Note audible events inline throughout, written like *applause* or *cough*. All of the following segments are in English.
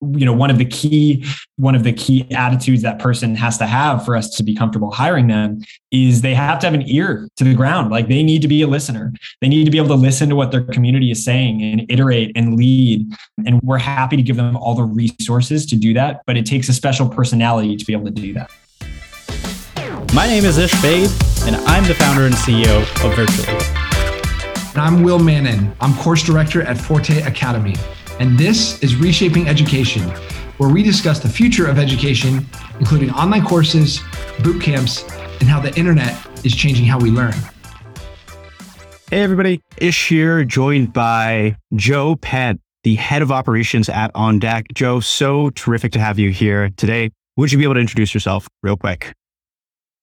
you know one of the key one of the key attitudes that person has to have for us to be comfortable hiring them is they have to have an ear to the ground. Like they need to be a listener. They need to be able to listen to what their community is saying and iterate and lead. And we're happy to give them all the resources to do that but it takes a special personality to be able to do that. My name is ish Baid, and i'm the founder and ceo of virtually. And i'm will mannon i'm course director at forte academy and this is Reshaping Education, where we discuss the future of education, including online courses, boot camps, and how the internet is changing how we learn. Hey, everybody. Ish here, joined by Joe Penn, the head of operations at On Deck. Joe, so terrific to have you here today. Would you be able to introduce yourself real quick?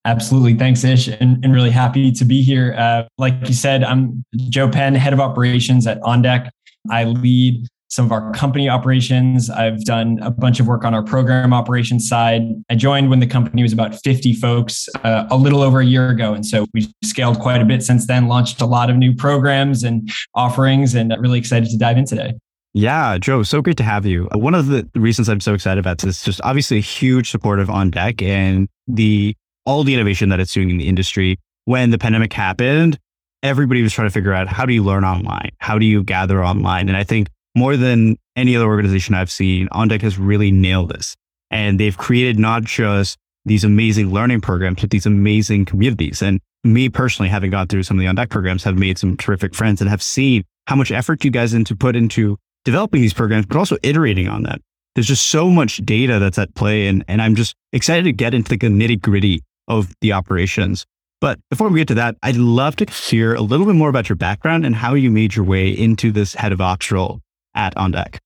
Absolutely. Thanks, Ish. And, and really happy to be here. Uh, like you said, I'm Joe Penn, head of operations at On Deck. I lead some of our company operations. I've done a bunch of work on our program operations side. I joined when the company was about 50 folks uh, a little over a year ago. And so we scaled quite a bit since then, launched a lot of new programs and offerings, and really excited to dive in today. Yeah, Joe, so great to have you. One of the reasons I'm so excited about this is just obviously a huge supportive on deck and the all the innovation that it's doing in the industry. When the pandemic happened, everybody was trying to figure out how do you learn online? How do you gather online? And I think more than any other organization I've seen, OnDeck has really nailed this. And they've created not just these amazing learning programs, but these amazing communities. And me personally, having gone through some of the OnDeck programs, have made some terrific friends and have seen how much effort you guys into put into developing these programs, but also iterating on that. There's just so much data that's at play. And, and I'm just excited to get into the nitty gritty of the operations. But before we get to that, I'd love to hear a little bit more about your background and how you made your way into this head of ops role at On Deck?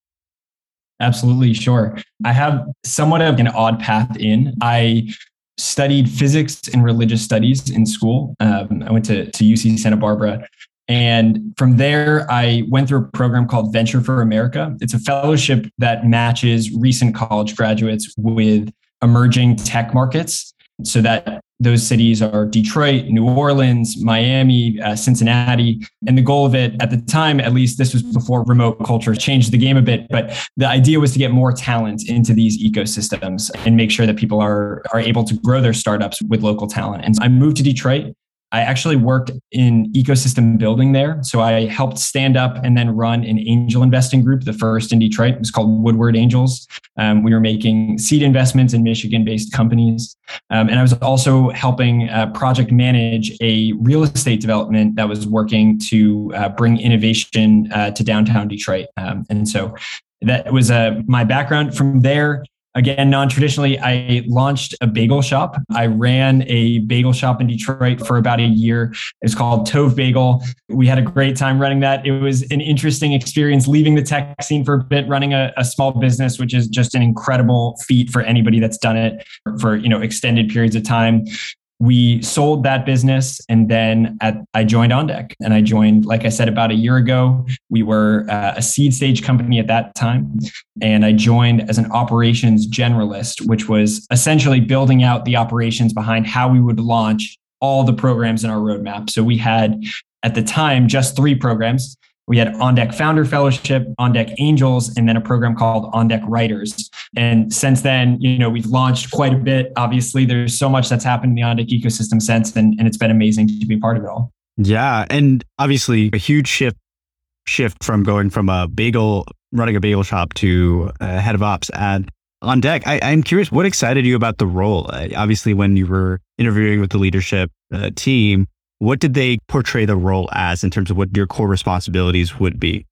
Absolutely, sure. I have somewhat of an odd path in. I studied physics and religious studies in school. Um, I went to, to UC Santa Barbara. And from there, I went through a program called Venture for America. It's a fellowship that matches recent college graduates with emerging tech markets so that those cities are Detroit, New Orleans, Miami, uh, Cincinnati. And the goal of it at the time, at least this was before remote culture changed the game a bit, but the idea was to get more talent into these ecosystems and make sure that people are, are able to grow their startups with local talent. And so I moved to Detroit I actually worked in ecosystem building there. So I helped stand up and then run an angel investing group, the first in Detroit. It was called Woodward Angels. Um, we were making seed investments in Michigan based companies. Um, and I was also helping uh, project manage a real estate development that was working to uh, bring innovation uh, to downtown Detroit. Um, and so that was uh, my background. From there, Again, non traditionally, I launched a bagel shop. I ran a bagel shop in Detroit for about a year. It's called Tove Bagel. We had a great time running that. It was an interesting experience leaving the tech scene for a bit, running a, a small business, which is just an incredible feat for anybody that's done it for you know extended periods of time we sold that business and then at, i joined on deck and i joined like i said about a year ago. We were uh, a seed stage company at that time. And i joined as an operations generalist which was essentially building out the operations behind how we would launch all the programs in our roadmap. So we had at the time just three programs. We had On Deck Founder Fellowship, On Deck Angels, and then a program called On Deck Writers. And since then, you know, we've launched quite a bit. Obviously, there's so much that's happened in the On Deck ecosystem since, and, and it's been amazing to be part of it all. Yeah, and obviously a huge shift shift from going from a bagel running a bagel shop to head of ops and on deck. I, am curious, what excited you about the role? Uh, obviously, when you were interviewing with the leadership uh, team, what did they portray the role as in terms of what your core responsibilities would be?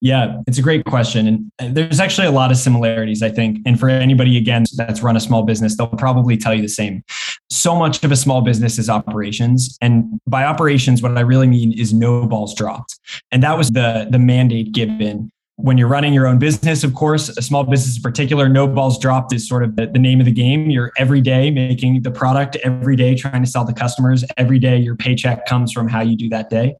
Yeah, it's a great question. And there's actually a lot of similarities, I think. And for anybody, again, that's run a small business, they'll probably tell you the same. So much of a small business is operations. And by operations, what I really mean is no balls dropped. And that was the, the mandate given when you're running your own business, of course, a small business in particular, no balls dropped is sort of the, the, name of the game. You're every day making the product, every day trying to sell to customers, every day your paycheck comes from how you do that day.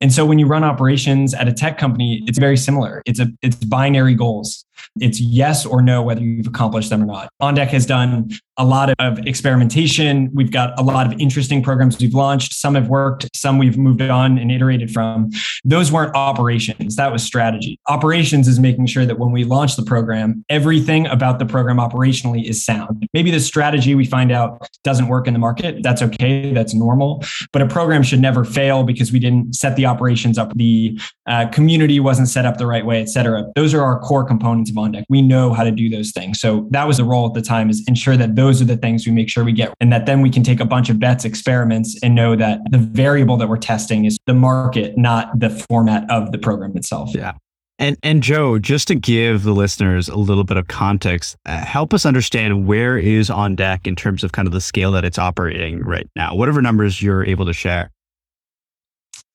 And so when you run operations at a tech company, it's very similar. It's a it's binary goals. It's yes or no whether you've accomplished them or not. OnDeck has done a lot of experimentation. We've got a lot of interesting programs we've launched. Some have worked, some we've moved on and iterated from. Those weren't operations, that was strategy. Operations is making sure that when we launch the program, everything about the program operationally is sound. Maybe the strategy we find out doesn't work in the market. That's okay, that's normal. But a program should never fail because we didn't set the operations up, the uh, community wasn't set up the right way, et cetera. Those are our core components of OnDeck. We know how to do those things. So that was the role at the time is ensure that those those are the things we make sure we get and that then we can take a bunch of bets experiments and know that the variable that we're testing is the market not the format of the program itself yeah and and Joe, just to give the listeners a little bit of context, uh, help us understand where is on deck in terms of kind of the scale that it's operating right now. Whatever numbers you're able to share.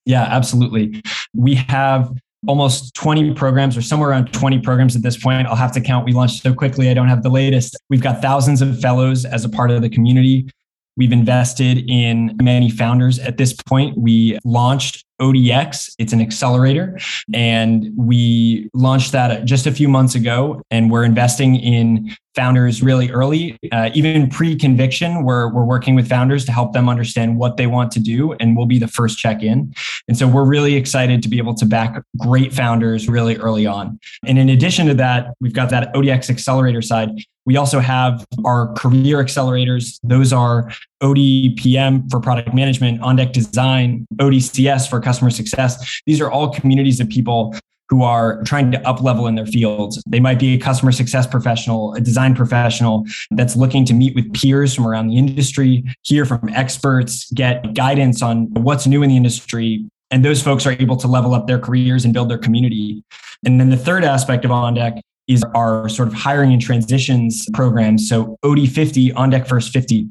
Yeah, absolutely. We have almost 20 programs or somewhere around 20 programs at this point. I'll have to count. We launched so quickly. I don't have the latest. We've got thousands of fellows as a part of the community. We've invested in many founders. At this point, we launched ODX. It's an accelerator. And we launched that just a few months ago. And we're investing in founders really early, uh, even pre conviction. We're, we're working with founders to help them understand what they want to do. And we'll be the first check in. And so we're really excited to be able to back great founders really early on. And in addition to that, we've got that ODX accelerator side. We also have our career accelerators. Those are ODPM for product management, OnDeck design, ODCS for customer success. These are all communities of people who are trying to up level in their fields. They might be a customer success professional, a design professional that's looking to meet with peers from around the industry, hear from experts, get guidance on what's new in the industry. And those folks are able to level up their careers and build their community. And then the third aspect of OnDeck is our sort of hiring and transitions program. So OD50, On Deck First 50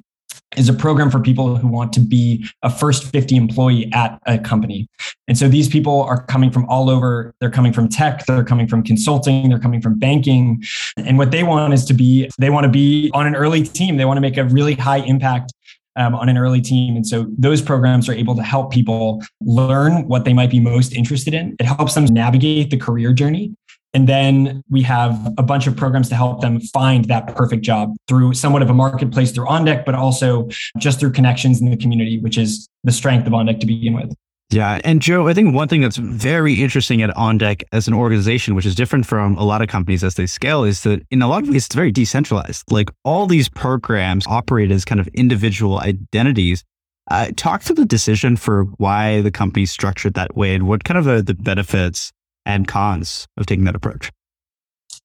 is a program for people who want to be a first 50 employee at a company. And so these people are coming from all over. They're coming from tech, they're coming from consulting, they're coming from banking. And what they want is to be, they want to be on an early team. They want to make a really high impact um, on an early team. And so those programs are able to help people learn what they might be most interested in. It helps them navigate the career journey. And then we have a bunch of programs to help them find that perfect job through somewhat of a marketplace through OnDeck, but also just through connections in the community, which is the strength of OnDeck to begin with. Yeah. And Joe, I think one thing that's very interesting at OnDeck as an organization, which is different from a lot of companies as they scale, is that in a lot of ways, it's very decentralized. Like all these programs operate as kind of individual identities. Uh, talk to the decision for why the company structured that way and what kind of the, the benefits and cons of taking that approach?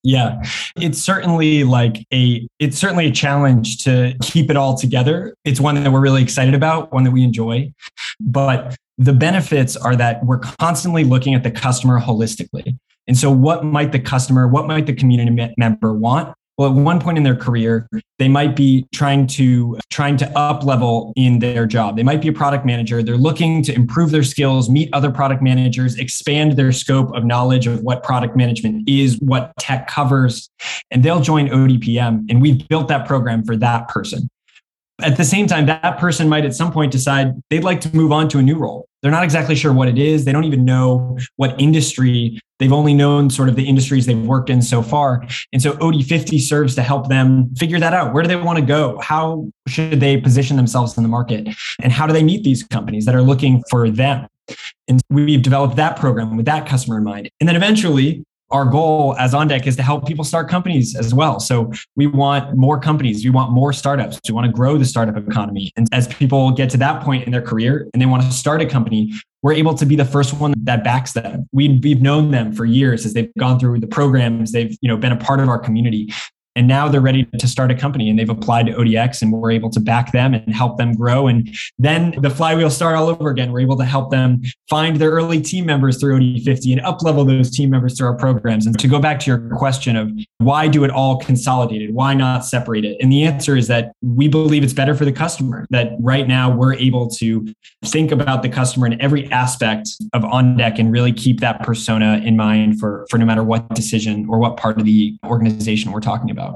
Yeah, it's certainly like a it's certainly a challenge to keep it all together. It's one that we're really excited about, one that we enjoy. But the benefits are that we're constantly looking at the customer holistically. And so what might the customer, what might the community member want? Well at one point in their career they might be trying to trying to up level in their job. They might be a product manager. They're looking to improve their skills meet other product managers expand their scope of knowledge of what product management is what tech covers and they'll join odpm and we've built that program for that person. At the same time, that person might at some point decide they'd like to move on to a new role. They're not exactly sure what it is. They don't even know what industry. They've only known sort of the industries they've worked in so far. And so OD50 serves to help them figure that out. Where do they want to go? How should they position themselves in the market? And how do they meet these companies that are looking for them? And we've developed that program with that customer in mind. And then eventually, our goal as OnDeck is to help people start companies as well. So we want more companies, we want more startups, we want to grow the startup economy. And as people get to that point in their career and they want to start a company, we're able to be the first one that backs them. We, we've known them for years as they've gone through the programs, they've you know been a part of our community. And now they're ready to start a company and they've applied to ODX and we're able to back them and help them grow. And then the flywheel start all over again. We're able to help them find their early team members through OD50 and up level those team members through our programs. And to go back to your question of why do it all consolidated? Why not separate it? And the answer is that we believe it's better for the customer, that right now we're able to think about the customer in every aspect of OnDeck and really keep that persona in mind for, for no matter what decision or what part of the organization we're talking about.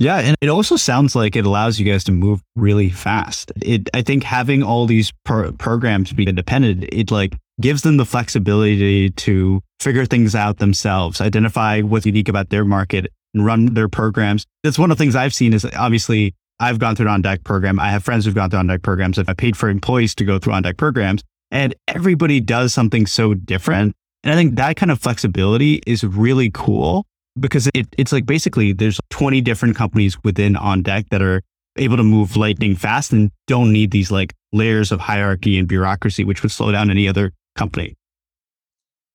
Yeah, and it also sounds like it allows you guys to move really fast. It, I think having all these pro- programs be independent, it like gives them the flexibility to figure things out themselves, identify what's unique about their market, and run their programs. That's one of the things I've seen is obviously I've gone through an on deck program. I have friends who've gone through on deck programs. I've paid for employees to go through on deck programs and everybody does something so different. And I think that kind of flexibility is really cool because it, it's like basically there's 20 different companies within on deck that are able to move lightning fast and don't need these like layers of hierarchy and bureaucracy, which would slow down any other company.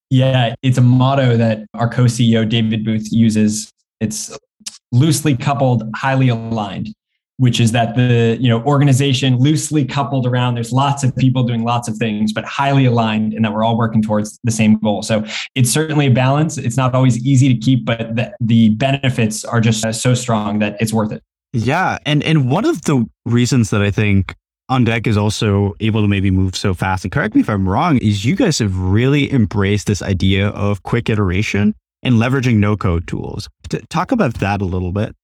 Yeah, it's a motto that our co CEO, David Booth, uses. It's loosely coupled, highly aligned which is that the you know organization loosely coupled around there's lots of people doing lots of things but highly aligned and that we're all working towards the same goal. So it's certainly a balance. It's not always easy to keep but the, the benefits are just so strong that it's worth it. Yeah. And and one of the reasons that i think on deck is also able to maybe move so fast and correct me if i'm wrong is you guys have really embraced this idea of quick iteration and leveraging no code tools talk about that a little bit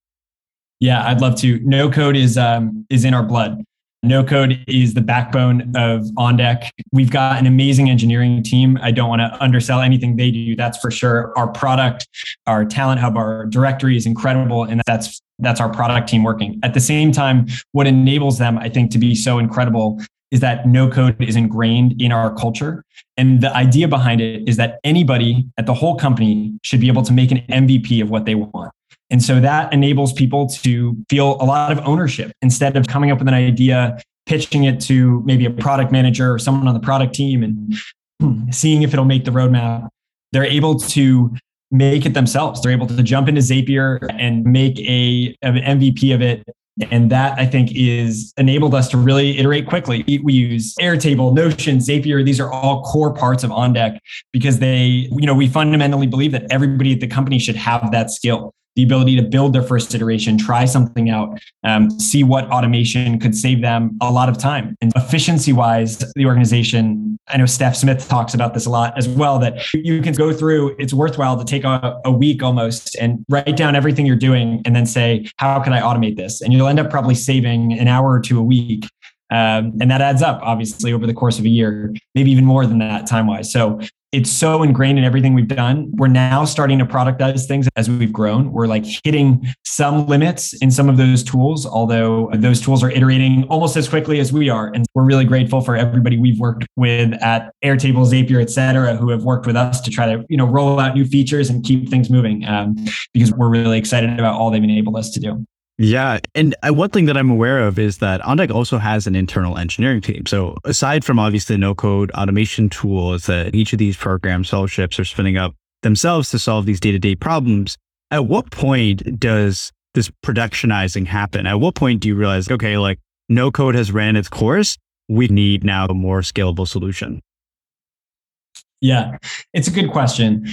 yeah, I'd love to. No code is um, is in our blood. No code is the backbone of On Deck. We've got an amazing engineering team. I don't want to undersell anything they do. That's for sure. Our product, our talent hub, our directory is incredible, and that's that's our product team working. At the same time, what enables them, I think, to be so incredible is that no code is ingrained in our culture. And the idea behind it is that anybody at the whole company should be able to make an MVP of what they want. And so that enables people to feel a lot of ownership instead of coming up with an idea, pitching it to maybe a product manager or someone on the product team and *clears throat* seeing if it'll make the roadmap. They're able to make it themselves. They're able to jump into Zapier and make a an MVP of it. And that I think is enabled us to really iterate quickly. We use Airtable, Notion, Zapier. These are all core parts of OnDeck because they, you know, we fundamentally believe that everybody at the company should have that skill the ability to build their first iteration, try something out, um, see what automation could save them a lot of time. And efficiency wise, the organization, I know Steph Smith talks about this a lot as well, that you can go through, it's worthwhile to take a, a week almost and write down everything you're doing and then say, how can I automate this? And you'll end up probably saving an hour or two a week um, and that adds up, obviously, over the course of a year, maybe even more than that time wise. So it's so ingrained in everything we've done. We're now starting to productize things as we've grown. We're like hitting some limits in some of those tools, although those tools are iterating almost as quickly as we are. And we're really grateful for everybody we've worked with at Airtable, Zapier, et cetera, who have worked with us to try to, you know, roll out new features and keep things moving um, because we're really excited about all they've enabled us to do. Yeah. And uh, one thing that I'm aware of is that OnDeck also has an internal engineering team. So aside from obviously no code automation tools that each of these programs, fellowships are spinning up themselves to solve these day to day problems, at what point does this productionizing happen? At what point do you realize, okay, like no code has ran its course. We need now a more scalable solution. Yeah, it's a good question.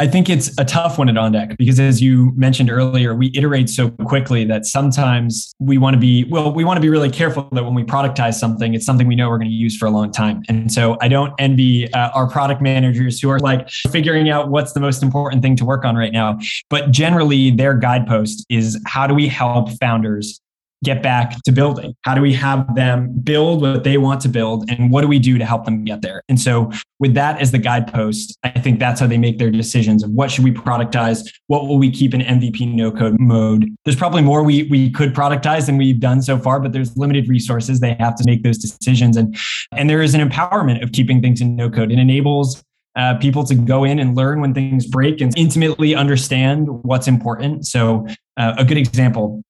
I think it's a tough one at On Deck because, as you mentioned earlier, we iterate so quickly that sometimes we want to be well. We want to be really careful that when we productize something, it's something we know we're going to use for a long time. And so, I don't envy uh, our product managers who are like figuring out what's the most important thing to work on right now. But generally, their guidepost is how do we help founders get back to building? How do we have them build what they want to build? And what do we do to help them get there? And so, with that as the guidepost, I think that's how they make their decisions of what should we productize? What will we keep in MVP no code mode? There's probably more we, we could productize than we've done so far, but there's limited resources. They have to make those decisions. And, and there is an empowerment of keeping things in no code. It enables uh, people to go in and learn when things break and intimately understand what's important. So, uh, a good example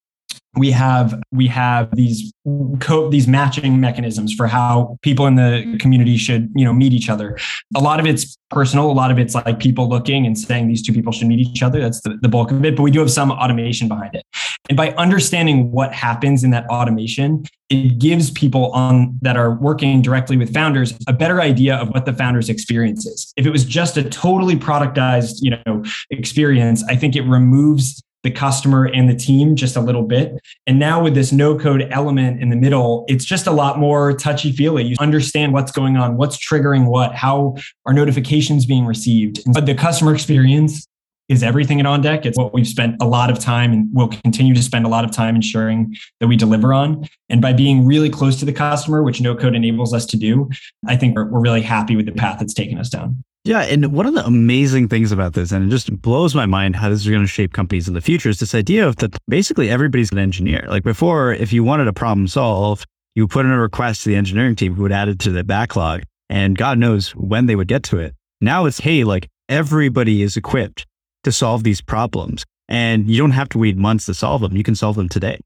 we have we have these co- these matching mechanisms for how people in the community should you know meet each other. A lot of it's personal a lot of it's like people looking and saying these two people should meet each other. That's the, the bulk of it but we do have some automation behind it. And by understanding what happens in that automation it gives people on that are working directly with founders a better idea of what the founders experience is. If it was just a totally productized you know experience i think it removes the customer and the team just a little bit. And now with this no code element in the middle, it's just a lot more touchy feely. You understand what's going on, what's triggering what, how are notifications being received. But the customer experience is everything at On Deck. It's what we've spent a lot of time and will continue to spend a lot of time ensuring that we deliver on. And by being really close to the customer, which no code enables us to do, I think we're, we're really happy with the path it's taken us down. Yeah. And one of the amazing things about this, and it just blows my mind how this is going to shape companies in the future, is this idea of that basically everybody's an engineer. Like before, if you wanted a problem solved, you put in a request to the engineering team who would add it to the backlog, and God knows when they would get to it. Now it's, hey, like everybody is equipped to solve these problems, and you don't have to wait months to solve them. You can solve them today.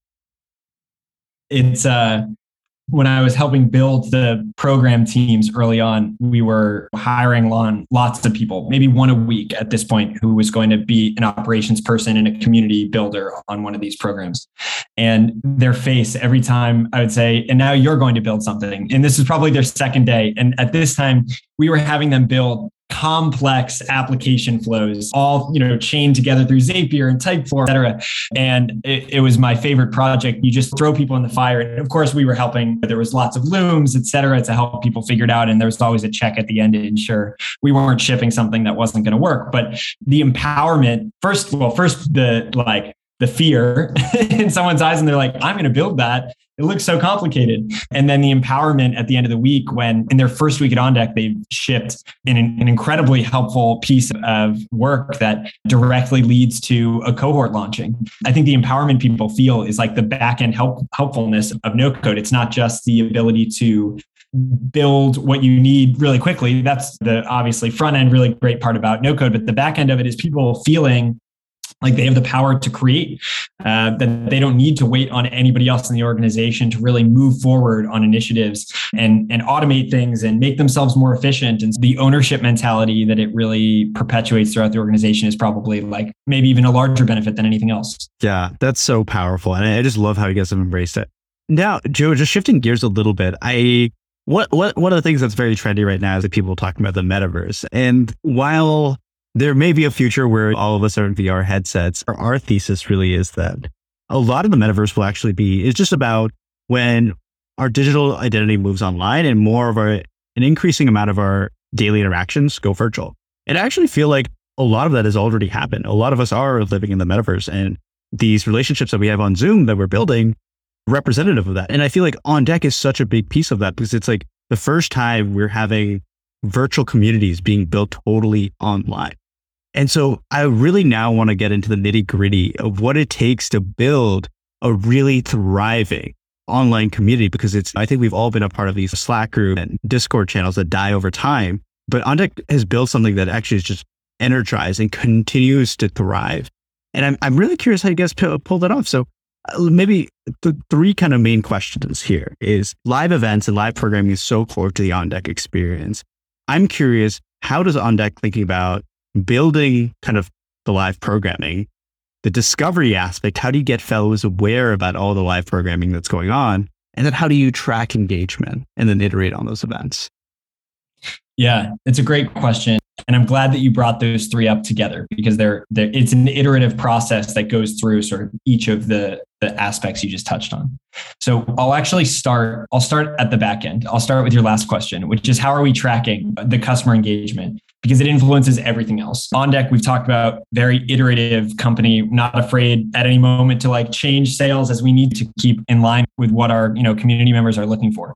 It's uh, when I was helping build the program teams early on, we were hiring on lots of people, maybe one a week at this point, who was going to be an operations person and a community builder on one of these programs. And their face every time I would say, and now you're going to build something. And this is probably their second day. And at this time, we were having them build complex application flows, all you know, chained together through Zapier and Typeform, et cetera. And it, it, was my favorite project. You just throw people in the fire. And of course, we were helping. There was lots of looms, et cetera, to help people figure it out. And there was always a check at the end to ensure we weren't shipping something that wasn't going to work. But the empowerment, first, well, first the like the fear *laughs* in someone's eyes and they're like, I'm going to build that. It looks so complicated. And then the empowerment at the end of the week, when in their first week at On Deck, they shipped an, an incredibly helpful piece of work that directly leads to a cohort launching. I think the empowerment people feel is like the back end help, helpfulness of no code. It's not just the ability to build what you need really quickly. That's the obviously front end, really great part about no code. But the back end of it is people feeling like they have the power to create uh, that they don't need to wait on anybody else in the organization to really move forward on initiatives and and automate things and make themselves more efficient. And the ownership mentality that it really perpetuates throughout the organization is probably like maybe even a larger benefit than anything else. Yeah that's so powerful and i just love how you guys have embraced it. Now joe just shifting gears a little bit i what what one of the things that's very trendy right now is that people talking about the metaverse. And while there may be a future where all of us are in VR headsets. Our thesis really is that a lot of the metaverse will actually be, is just about when our digital identity moves online and more of our, an increasing amount of our daily interactions go virtual. And I actually feel like a lot of that has already happened. A lot of us are living in the metaverse and these relationships that we have on Zoom that we're building representative of that. And I feel like on deck is such a big piece of that because it's like the first time we're having virtual communities being built totally online. And so I really now want to get into the nitty gritty of what it takes to build a really thriving online community because it's, I think we've all been a part of these Slack group and Discord channels that die over time. But OnDeck has built something that actually is just energized and continues to thrive. And I'm, I'm really curious how you guys p- pulled that off. So uh, maybe the three kind of main questions here is live events and live programming is so core to the OnDeck experience. I'm curious, how does OnDeck thinking about building kind of the live programming, the discovery aspect, how do you get fellows aware about all the live programming that's going on? And then how do you track engagement and then iterate on those events? Yeah, it's a great question. And I'm glad that you brought those three up together because they're, they're it's an iterative process that goes through sort of each of the, the aspects you just touched on. So I'll actually start, I'll start at the back end. I'll start with your last question, which is how are we tracking the customer engagement? Because it influences everything else. On deck, we've talked about very iterative company, not afraid at any moment to like change sales as we need to keep in line with what our you know community members are looking for.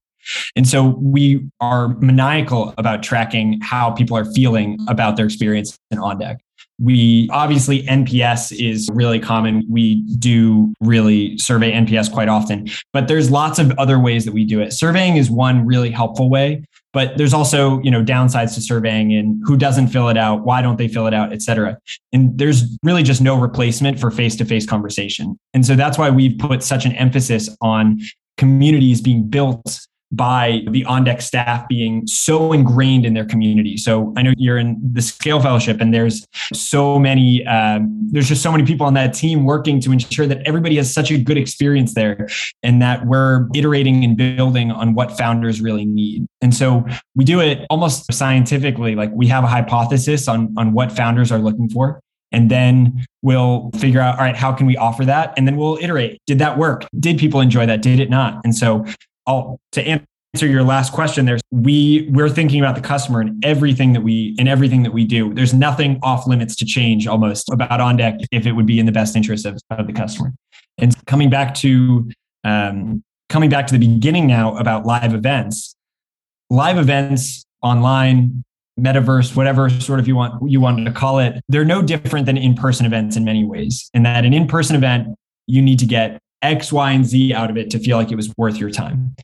And so we are maniacal about tracking how people are feeling about their experience in on deck. We obviously NPS is really common. We do really survey NPS quite often, but there's lots of other ways that we do it. Surveying is one really helpful way but there's also you know downsides to surveying and who doesn't fill it out why don't they fill it out et cetera. And there's really just no replacement for face-to-face conversation. And so that's why we've put such an emphasis on communities being built by the on deck staff being so ingrained in their community. So I know you're in the Scale Fellowship, and there's so many, um, there's just so many people on that team working to ensure that everybody has such a good experience there and that we're iterating and building on what founders really need. And so we do it almost scientifically, like we have a hypothesis on, on what founders are looking for. And then we'll figure out, all right, how can we offer that? And then we'll iterate. Did that work? Did people enjoy that? Did it not? And so I'll, to answer your last question there's we we're thinking about the customer and everything that we in everything that we do there's nothing off limits to change almost about on deck if it would be in the best interest of, of the customer and coming back to um, coming back to the beginning now about live events live events online metaverse, whatever sort of you want you want to call it, they're no different than in-person events in many ways. In that an in-person event, you need to get X, Y, and Z out of it to feel like it was worth your time.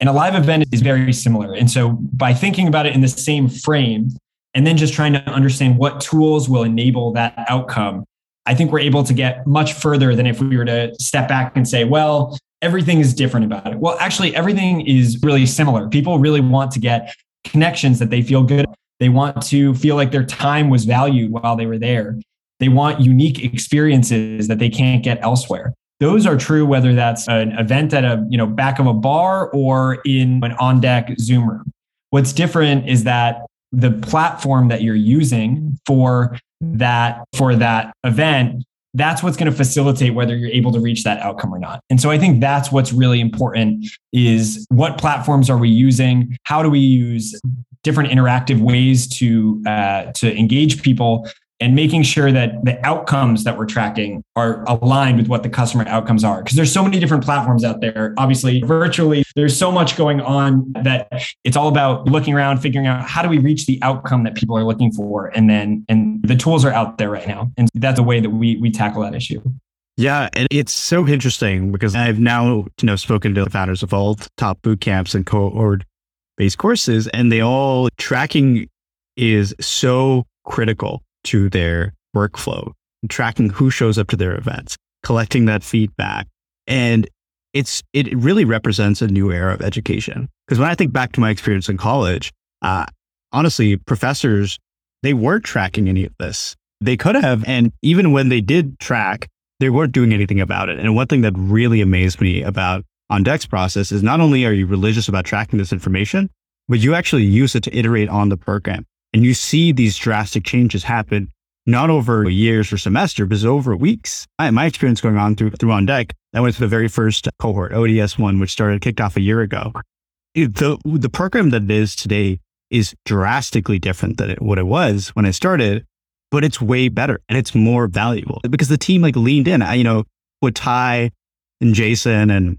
And a live event is very similar. And so by thinking about it in the same frame and then just trying to understand what tools will enable that outcome, I think we're able to get much further than if we were to step back and say, well, everything is different about it. Well, actually, everything is really similar. People really want to get connections that they feel good. They want to feel like their time was valued while they were there. They want unique experiences that they can't get elsewhere. Those are true whether that's an event at a you know back of a bar or in an on deck Zoom room. What's different is that the platform that you're using for that for that event that's what's going to facilitate whether you're able to reach that outcome or not. And so I think that's what's really important is what platforms are we using? How do we use different interactive ways to uh, to engage people and making sure that the outcomes that we're tracking are aligned with what the customer outcomes are. Because there's so many different platforms out there. Obviously virtually there's so much going on that it's all about looking around figuring out how do we reach the outcome that people are looking for and then and the tools are out there right now. And that's the way that we we tackle that issue. Yeah, and it's so interesting because I've now you know spoken to the founders of all top boot camps and cohort based courses, and they all tracking is so critical to their workflow, tracking who shows up to their events, collecting that feedback. And it's it really represents a new era of education. Because when I think back to my experience in college, uh, honestly, professors they weren't tracking any of this. They could have, and even when they did track, they weren't doing anything about it. And one thing that really amazed me about on Deck's process is not only are you religious about tracking this information, but you actually use it to iterate on the program. And you see these drastic changes happen not over years or semester, but over weeks. My, my experience going on through, through On Deck, I went to the very first cohort, ODS one, which started kicked off a year ago. the, the program that it is today is drastically different than it, what it was when I started, but it's way better and it's more valuable because the team like leaned in. I, you know, with Ty and Jason and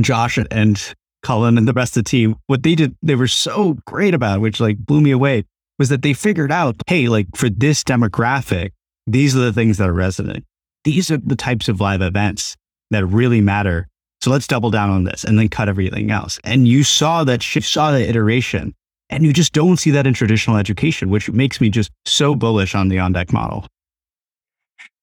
Josh and Cullen and the rest of the team, what they did, they were so great about, which like blew me away was that they figured out, hey, like for this demographic, these are the things that are resonant. These are the types of live events that really matter. So let's double down on this and then cut everything else. And you saw that shift, saw that iteration, and you just don't see that in traditional education, which makes me just so bullish on the on deck model.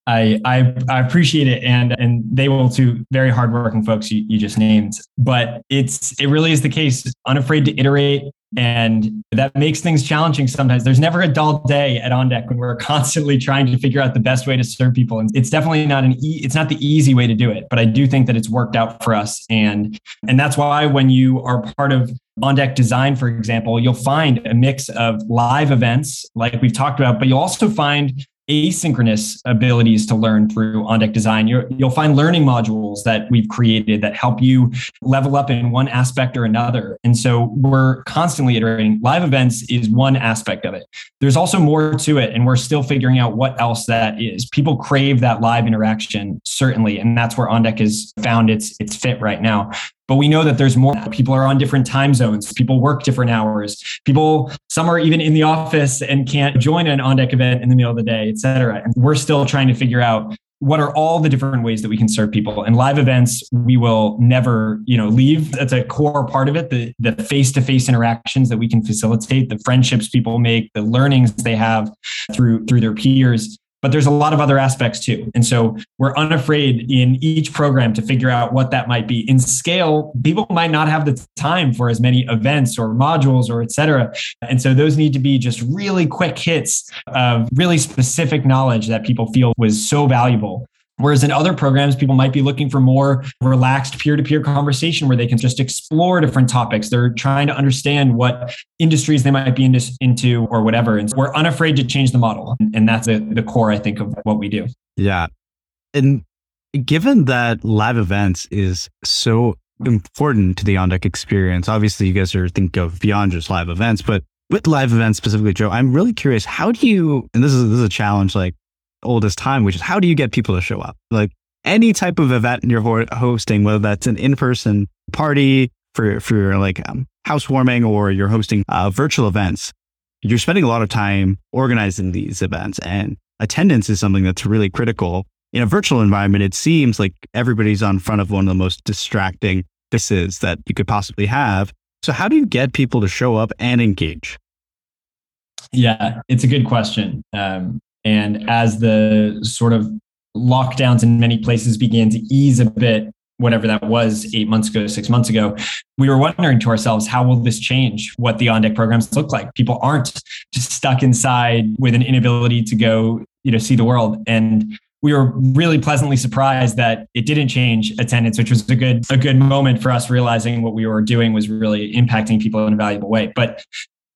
I, I, I appreciate it, and and they will too. Very hardworking folks you, you just named, but it's it really is the case. Unafraid to iterate, and that makes things challenging sometimes. There's never a dull day at On Deck when we're *laughs* constantly trying to figure out the best way to serve people. And it's definitely not an e- it's not the easy way to do it, but I do think that it's worked out for us. And and that's why when you are part of on deck design, for example, you'll find a mix of live events like we've talked about, but you'll also find asynchronous abilities to learn through on deck design. You will find learning modules that we've created that help you level up in one aspect or another. And so we're constantly iterating. Live events is one aspect of it. There's also more to it and we're still figuring out what else that is. People crave that live interaction certainly and that's where on deck has found its its fit right now but we know that there's more. People are on different time zones. People work different hours. People some are even in the office and can't join an on deck event in the middle of the day et cetera. And we're still trying to figure out what are all the different ways that we can serve people. And live events we will never you know leave. That's a core part of it the the face-to-face interactions that we can facilitate the friendships people make the learnings they have through through their peers but there's a lot of other aspects too. And so we're unafraid in each program to figure out what that might be. In scale, people might not have the time for as many events or modules or et cetera. And so those need to be just really quick hits of really specific knowledge that people feel was so valuable Whereas in other programs, people might be looking for more relaxed peer to peer conversation where they can just explore different topics. They're trying to understand what industries they might be into or whatever. And we're unafraid to change the model. And that's the, the core, I think, of what we do. Yeah. And given that live events is so important to the on deck experience, obviously you guys are thinking of beyond just live events, but with live events specifically, Joe, I'm really curious, how do you, and this is, this is a challenge, like, oldest time, which is how do you get people to show up? Like any type of event you're hosting, whether that's an in-person party for for like um, housewarming or you're hosting uh, virtual events. you're spending a lot of time organizing these events and attendance is something that's really critical. In a virtual environment, it seems like everybody's on front of one of the most distracting pieces that you could possibly have. So, how do you get people to show up and engage? Yeah, it's a good question. Um, and as the sort of lockdowns in many places began to ease a bit, whatever that was eight months ago, six months ago, we were wondering to ourselves, how will this change what the on deck programs look like? People aren't just stuck inside with an inability to go, you know, see the world. And we were really pleasantly surprised that it didn't change attendance, which was a good a good moment for us realizing what we were doing was really impacting people in a valuable way. But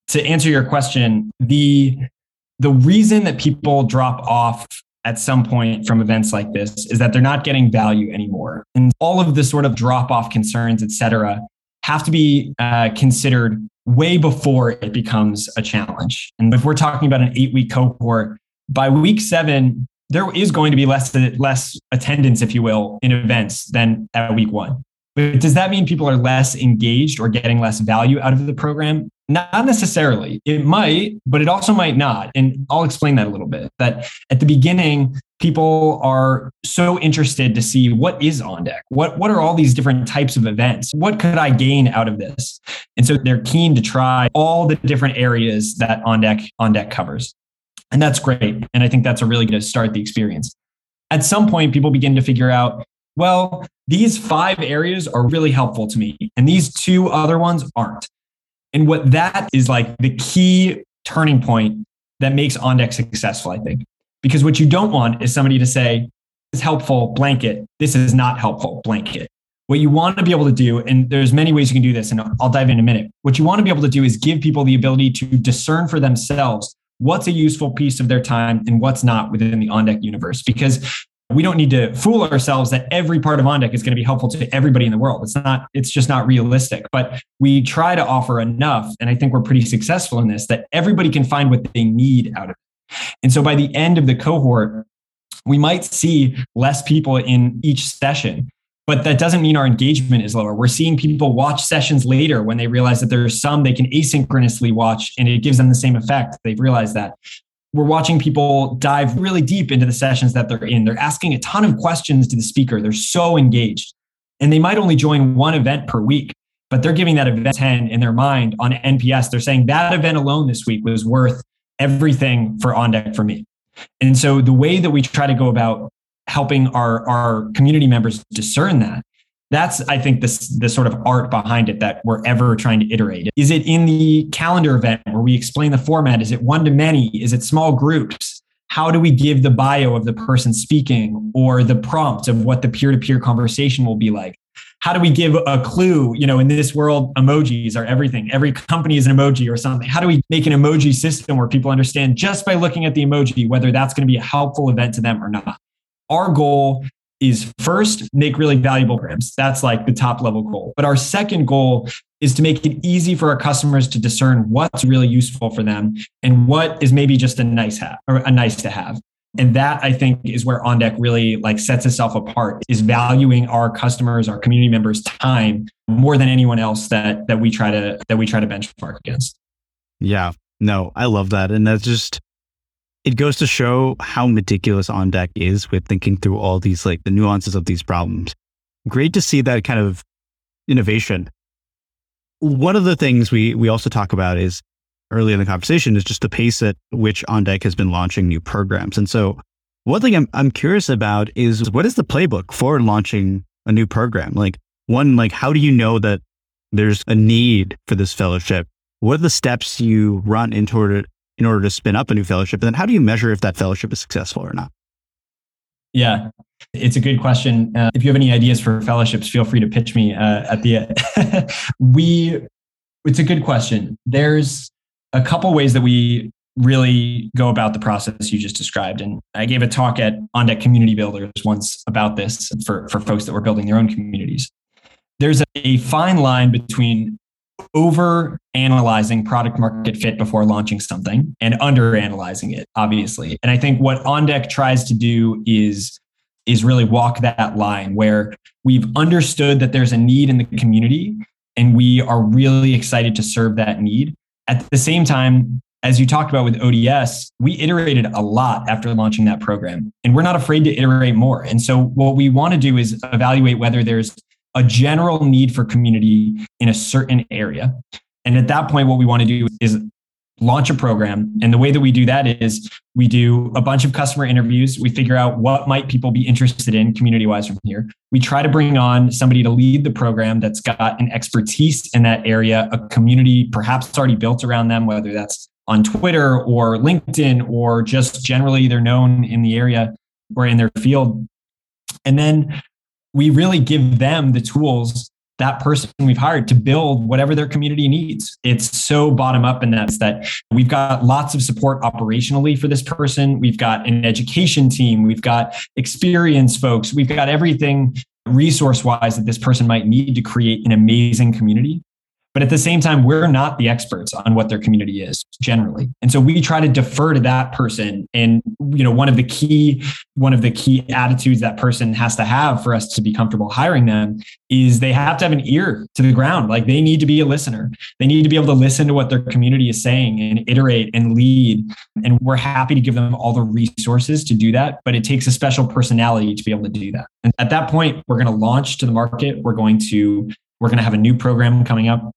to answer your question, the the reason that people drop off at some point from events like this is that they're not getting value anymore. And all of the sort of drop off concerns, et cetera, have to be uh, considered way before it becomes a challenge. And if we're talking about an eight week cohort, by week seven, there is going to be less, less attendance, if you will, in events than at week one. But does that mean people are less engaged or getting less value out of the program? Not necessarily. It might, but it also might not. And I'll explain that a little bit. That at the beginning, people are so interested to see what is on deck. What what are all these different types of events? What could I gain out of this? And so they're keen to try all the different areas that on deck on deck covers. And that's great. And I think that's a really good start the experience. At some point, people begin to figure out, well, these five areas are really helpful to me, and these two other ones aren't. And what that is like the key turning point that makes OnDeck successful, I think. Because what you don't want is somebody to say, this is helpful, blanket. This is not helpful, blanket. What you want to be able to do, and there's many ways you can do this, and I'll dive in a minute. What you want to be able to do is give people the ability to discern for themselves what's a useful piece of their time and what's not within the OnDeck universe. Because we don't need to fool ourselves that every part of OnDeck is going to be helpful to everybody in the world. It's not, it's just not realistic. But we try to offer enough, and I think we're pretty successful in this, that everybody can find what they need out of it. And so by the end of the cohort, we might see less people in each session, but that doesn't mean our engagement is lower. We're seeing people watch sessions later when they realize that there's some they can asynchronously watch and it gives them the same effect. They've realized that we're watching people dive really deep into the sessions that they're in. They're asking a ton of questions to the speaker. They're so engaged. And they might only join one event per week, but they're giving that event 10 in their mind on NPS. They're saying that event alone this week was worth everything for On Deck for me. And so the way that we try to go about helping our, our community members discern that that's i think this the sort of art behind it that we're ever trying to iterate. Is it in the calendar event where we explain the format? Is it one to many? Is it small groups? How do we give the bio of the person speaking or the prompt of what the peer-to-peer conversation will be like? How do we give a clue? You know in this world emojis are everything. Every company is an emoji or something. How do we make an emoji system where people understand just by looking at the emoji whether that's going to be a helpful event to them or not? Our goal is first make really valuable programs. That's like the top level goal. But our second goal is to make it easy for our customers to discern what's really useful for them and what is maybe just a nice have or a nice to have. And that I think is where OnDeck really like sets itself apart is valuing our customers, our community members' time more than anyone else that that we try to that we try to benchmark against. Yeah. No, I love that. And that's just it goes to show how meticulous on deck is with thinking through all these like the nuances of these problems. Great to see that kind of innovation. One of the things we we also talk about is early in the conversation is just the pace at which on deck has been launching new programs. And so one thing I'm I'm curious about is what is the playbook for launching a new program? Like one, like how do you know that there's a need for this fellowship? What are the steps you run in order in order to spin up a new fellowship? And then how do you measure if that fellowship is successful or not? Yeah, it's a good question. Uh, if you have any ideas for fellowships, feel free to pitch me uh, at the end. *laughs* we, it's a good question. There's a couple ways that we really go about the process you just described. And I gave a talk at On Deck Community Builders once about this for, for folks that were building their own communities. There's a fine line between over analyzing product market fit before launching something and under analyzing it obviously and i think what ondeck tries to do is is really walk that line where we've understood that there's a need in the community and we are really excited to serve that need at the same time as you talked about with ODS, we iterated a lot after launching that program, and we're not afraid to iterate more. And so, what we want to do is evaluate whether there's a general need for community in a certain area. And at that point, what we want to do is launch a program. And the way that we do that is we do a bunch of customer interviews. We figure out what might people be interested in community wise from here. We try to bring on somebody to lead the program that's got an expertise in that area, a community perhaps already built around them, whether that's on Twitter or LinkedIn or just generally they're known in the area or in their field. And then we really give them the tools that person we've hired to build whatever their community needs. It's so bottom up in that that we've got lots of support operationally for this person. We've got an education team. We've got experience folks. We've got everything resource wise that this person might need to create an amazing community. But at the same time, we're not the experts on what their community is generally. And so we try to defer to that person. And, you know, one of the key, one of the key attitudes that person has to have for us to be comfortable hiring them is they have to have an ear to the ground. Like they need to be a listener. They need to be able to listen to what their community is saying and iterate and lead. And we're happy to give them all the resources to do that. But it takes a special personality to be able to do that. And at that point, we're going to launch to the market. We're going to we're going to have a new program coming up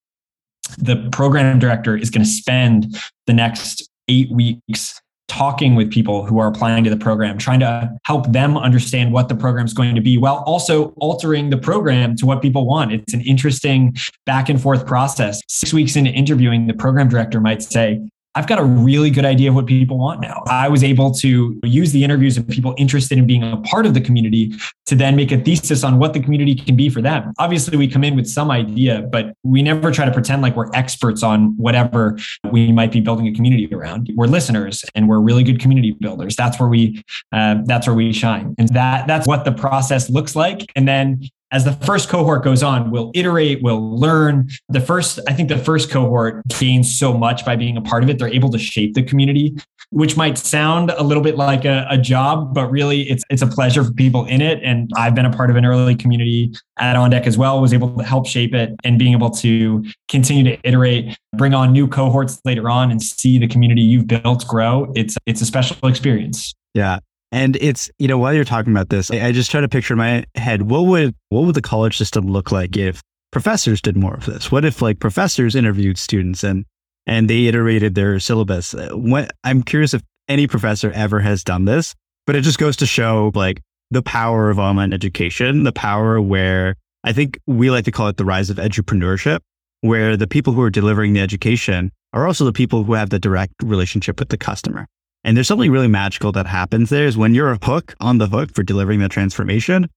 the program director is going to spend the next eight weeks talking with people who are applying to the program, trying to help them understand what the program is going to be while also altering the program to what people want. It's an interesting back and forth process. Six weeks into interviewing, the program director might say, I've got a really good idea of what people want now. I was able to use the interviews of people interested in being a part of the community to then make a thesis on what the community can be for them. Obviously, we come in with some idea, but we never try to pretend like we're experts on whatever we might be building a community around. We're listeners and we're really good community builders. That's where we uh, that's where we shine, and that that's what the process looks like. And then as the first cohort goes on, we'll iterate, we'll learn. The first, I think the first cohort gains so much by being a part of it. They're able to shape the community, which might sound a little bit like a, a job, but really it's it's a pleasure for people in it. And I've been a part of an early community at On Deck as well, was able to help shape it and being able to continue to iterate, bring on new cohorts later on and see the community you've built grow. It's it's a special experience. Yeah. And it's, you know, while you're talking about this, I, I just try to picture in my head, what would what would the college system look like if professors did more of this? What if like professors interviewed students and and they iterated their syllabus? Uh, what I'm curious if any professor ever has done this, but it just goes to show like the power of online education, the power where I think we like to call it the rise of entrepreneurship, where the people who are delivering the education are also the people who have the direct relationship with the customer. And there's something really magical that happens there is when you're a hook on the hook for delivering the transformation,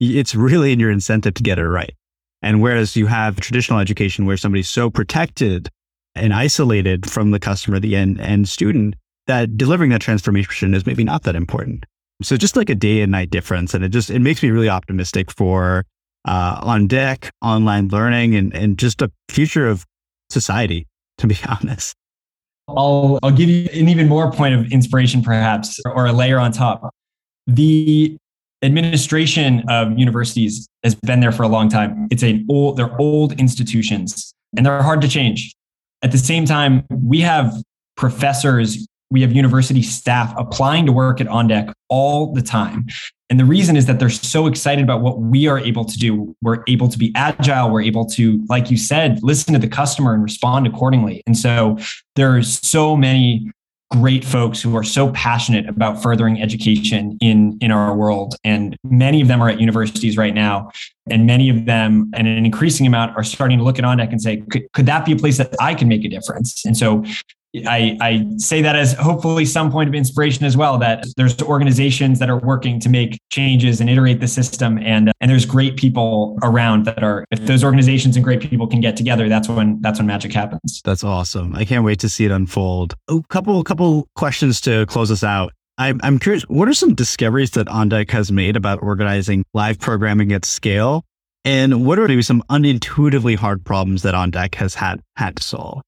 it's really in your incentive to get it right. And whereas you have traditional education where somebody's so protected and isolated from the customer, the end, end student, that delivering that transformation is maybe not that important. So just like a day and night difference. And it just, it makes me really optimistic for uh, on deck, online learning, and, and just a future of society, to be *laughs* honest. I'll I'll give you an even more point of inspiration, perhaps, or a layer on top. The administration of universities has been there for a long time. It's an old, they're old institutions and they're hard to change. At the same time, we have professors, we have university staff applying to work at On Deck all the time. And the reason is that they're so excited about what we are able to do. We're able to be agile. We're able to, like you said, listen to the customer and respond accordingly. And so there's so many great folks who are so passionate about furthering education in in our world and many of them are at universities right now and many of them and an increasing amount are starting to look at on deck and say could, could that be a place that i can make a difference and so I, I say that as hopefully some point of inspiration as well that there's organizations that are working to make changes and iterate the system and and there's great people around that are if mm. those organizations and great people can get together that's when that's when magic happens. That's awesome. I can't wait to see it unfold. A couple couple questions to close us out. I'm, I'm curious what are some discoveries that ondeck has made about organizing live programming at scale? And what are maybe some unintuitively hard problems that ondeck has had had to solve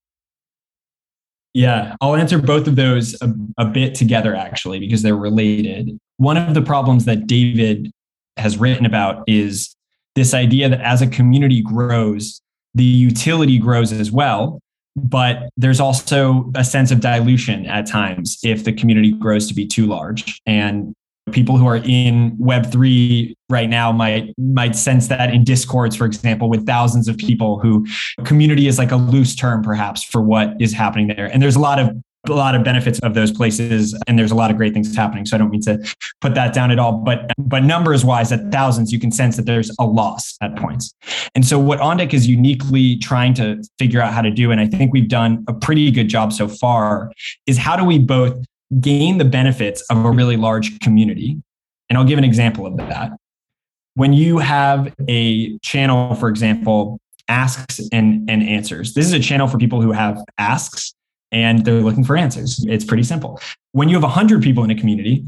yeah, I'll answer both of those a, a, bit together, actually, because they're related. One of the problems that David has written about is this idea that as a community grows, the utility grows as well. but there's also a sense of dilution at times if the community grows to be too large. And people who are in web3 right now might might sense that in discords for example with thousands of people who community is like a loose term perhaps for what is happening there. And there's a lot of a lot of benefits of those places and there's a lot of great things happening. So i don't mean to put that down at all but but numbers wise at thousands you can sense that there's a loss at points. And so what ondeck is uniquely trying to figure out how to do and i think we've done a pretty good job so far is how do we both gain the benefits of a really large community. And I'll give an example of that. When you have a channel, for example, asks and, and answers, this is a channel for people who have asks and they're looking for answers. It's pretty simple. When you have 100 people in a community,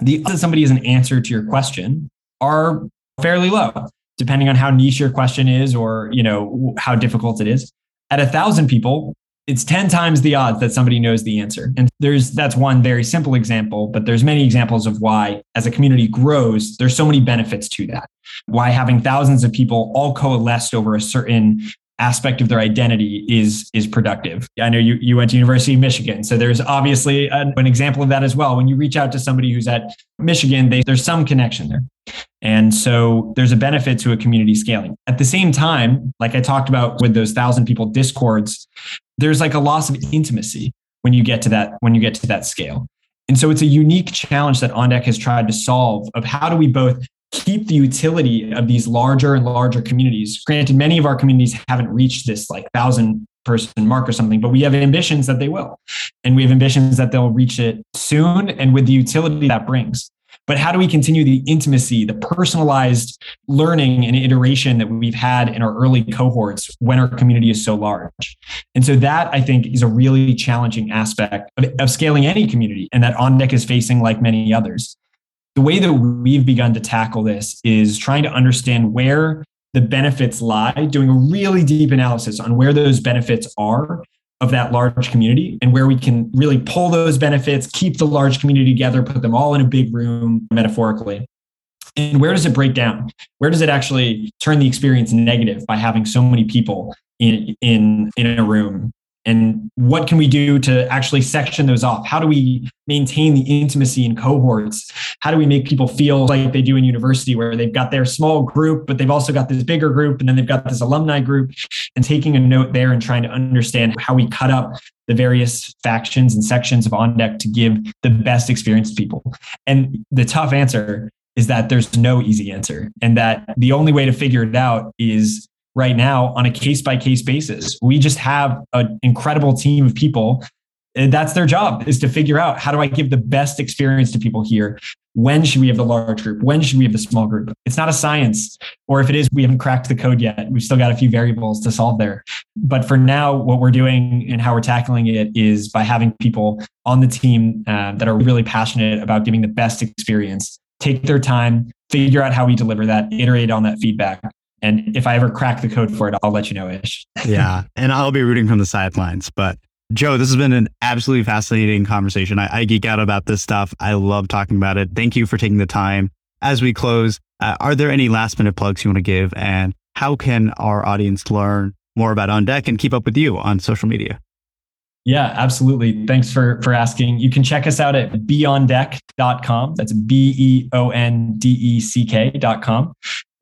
the odds that somebody is an answer to your question are fairly low, depending on how niche your question is or you know how difficult it is. At a thousand people, it's 10 times the odds that somebody knows the answer. And there's that's one very simple example, but there's many examples of why as a community grows, there's so many benefits to that. Why having thousands of people all coalesced over a certain aspect of their identity is is productive. I know you you went to University of Michigan, so there's obviously an, example of that as well. When you reach out to somebody who's at Michigan, they, there's some connection there. And so there's a benefit to a community scaling. At the same time, like I talked about with those thousand people discords, there's like a loss of intimacy when you get to that when you get to that scale. And so it's a unique challenge that OnDeck has tried to solve of how do we both keep the utility of these larger and larger communities. Granted, many of our communities haven't reached this like thousand person mark or something, but we have ambitions that they will. And we have ambitions that they'll reach it soon and with the utility that brings. But how do we continue the intimacy, the personalized learning and iteration that we've had in our early cohorts when our community is so large? And so that I think is a really challenging aspect of, of scaling any community and that OnDeck is facing like many others the way that we've begun to tackle this is trying to understand where the benefits lie, doing a really deep analysis on where those benefits are of that large community and where we can really pull those benefits, keep the large community together, put them all in a big room metaphorically. And where does it break down? Where does it actually turn the experience negative by having so many people in in in a room and what can we do to actually section those off? How do we maintain the intimacy in cohorts? How do we make people feel like they do in university where they've got their small group but they've also got this bigger group and then they've got this alumni group and taking a note there and trying to understand how we cut up the various factions and sections of on deck to give the best experience to people. And the tough answer is that there's no easy answer and that the only way to figure it out is right now on a case by case basis. We just have an incredible team of people. That's their job is to figure out how do I give the best experience to people here? When should we have the large group? When should we have the small group? It's not a science, or if it is, we haven't cracked the code yet. We've still got a few variables to solve there. But for now, what we're doing and how we're tackling it is by having people on the team uh, that are really passionate about giving the best experience, take their time, figure out how we deliver that, iterate on that feedback, and if I ever crack the code for it, I'll let you know, Ish. *laughs* yeah. And I'll be rooting from the sidelines. But Joe, this has been an absolutely fascinating conversation. I, I, geek out about this stuff. I love talking about it. Thank you for taking the time. As we close, uh, are there any last minute plugs you want to give? And how can our audience learn more about On Deck and keep up with you on social media? Yeah, absolutely. Thanks for for asking. You can check us out at beondeck.com. That's B E O N D E C K.com.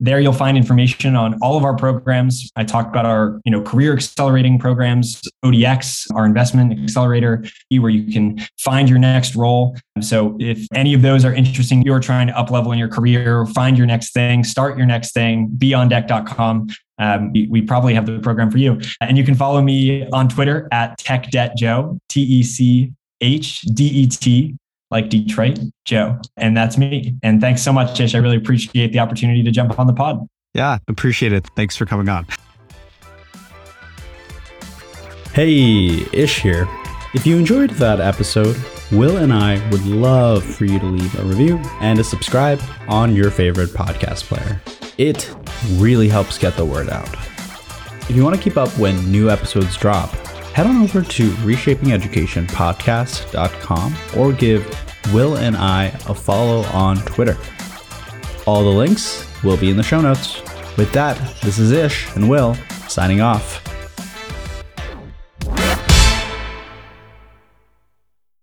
There you'll find information on all of our programs. I talked about our, you know, career accelerating programs, ODX, our investment accelerator, where you can find your next role. So if any of those are interesting, you're trying to up level in your career, find your next thing, start your next thing, beondeck.com. Um, we, we, probably have the program for you. And you can follow me on Twitter at TechDetJoe, T E C H D E T like Detroit, Joe. And that's me. And thanks so much, Ish. I really appreciate the opportunity to jump on the pod. Yeah, appreciate it. Thanks for coming on. Hey, Ish here. If you enjoyed that episode, Will and I would love for you to leave a review and to subscribe on your favorite podcast player. It really helps get the word out. If you want to keep up when new episodes drop, head on over to reshapingeducationpodcast.com or give Will and I a follow on Twitter. All the links will be in the show notes. With that, this is Ish and Will signing off.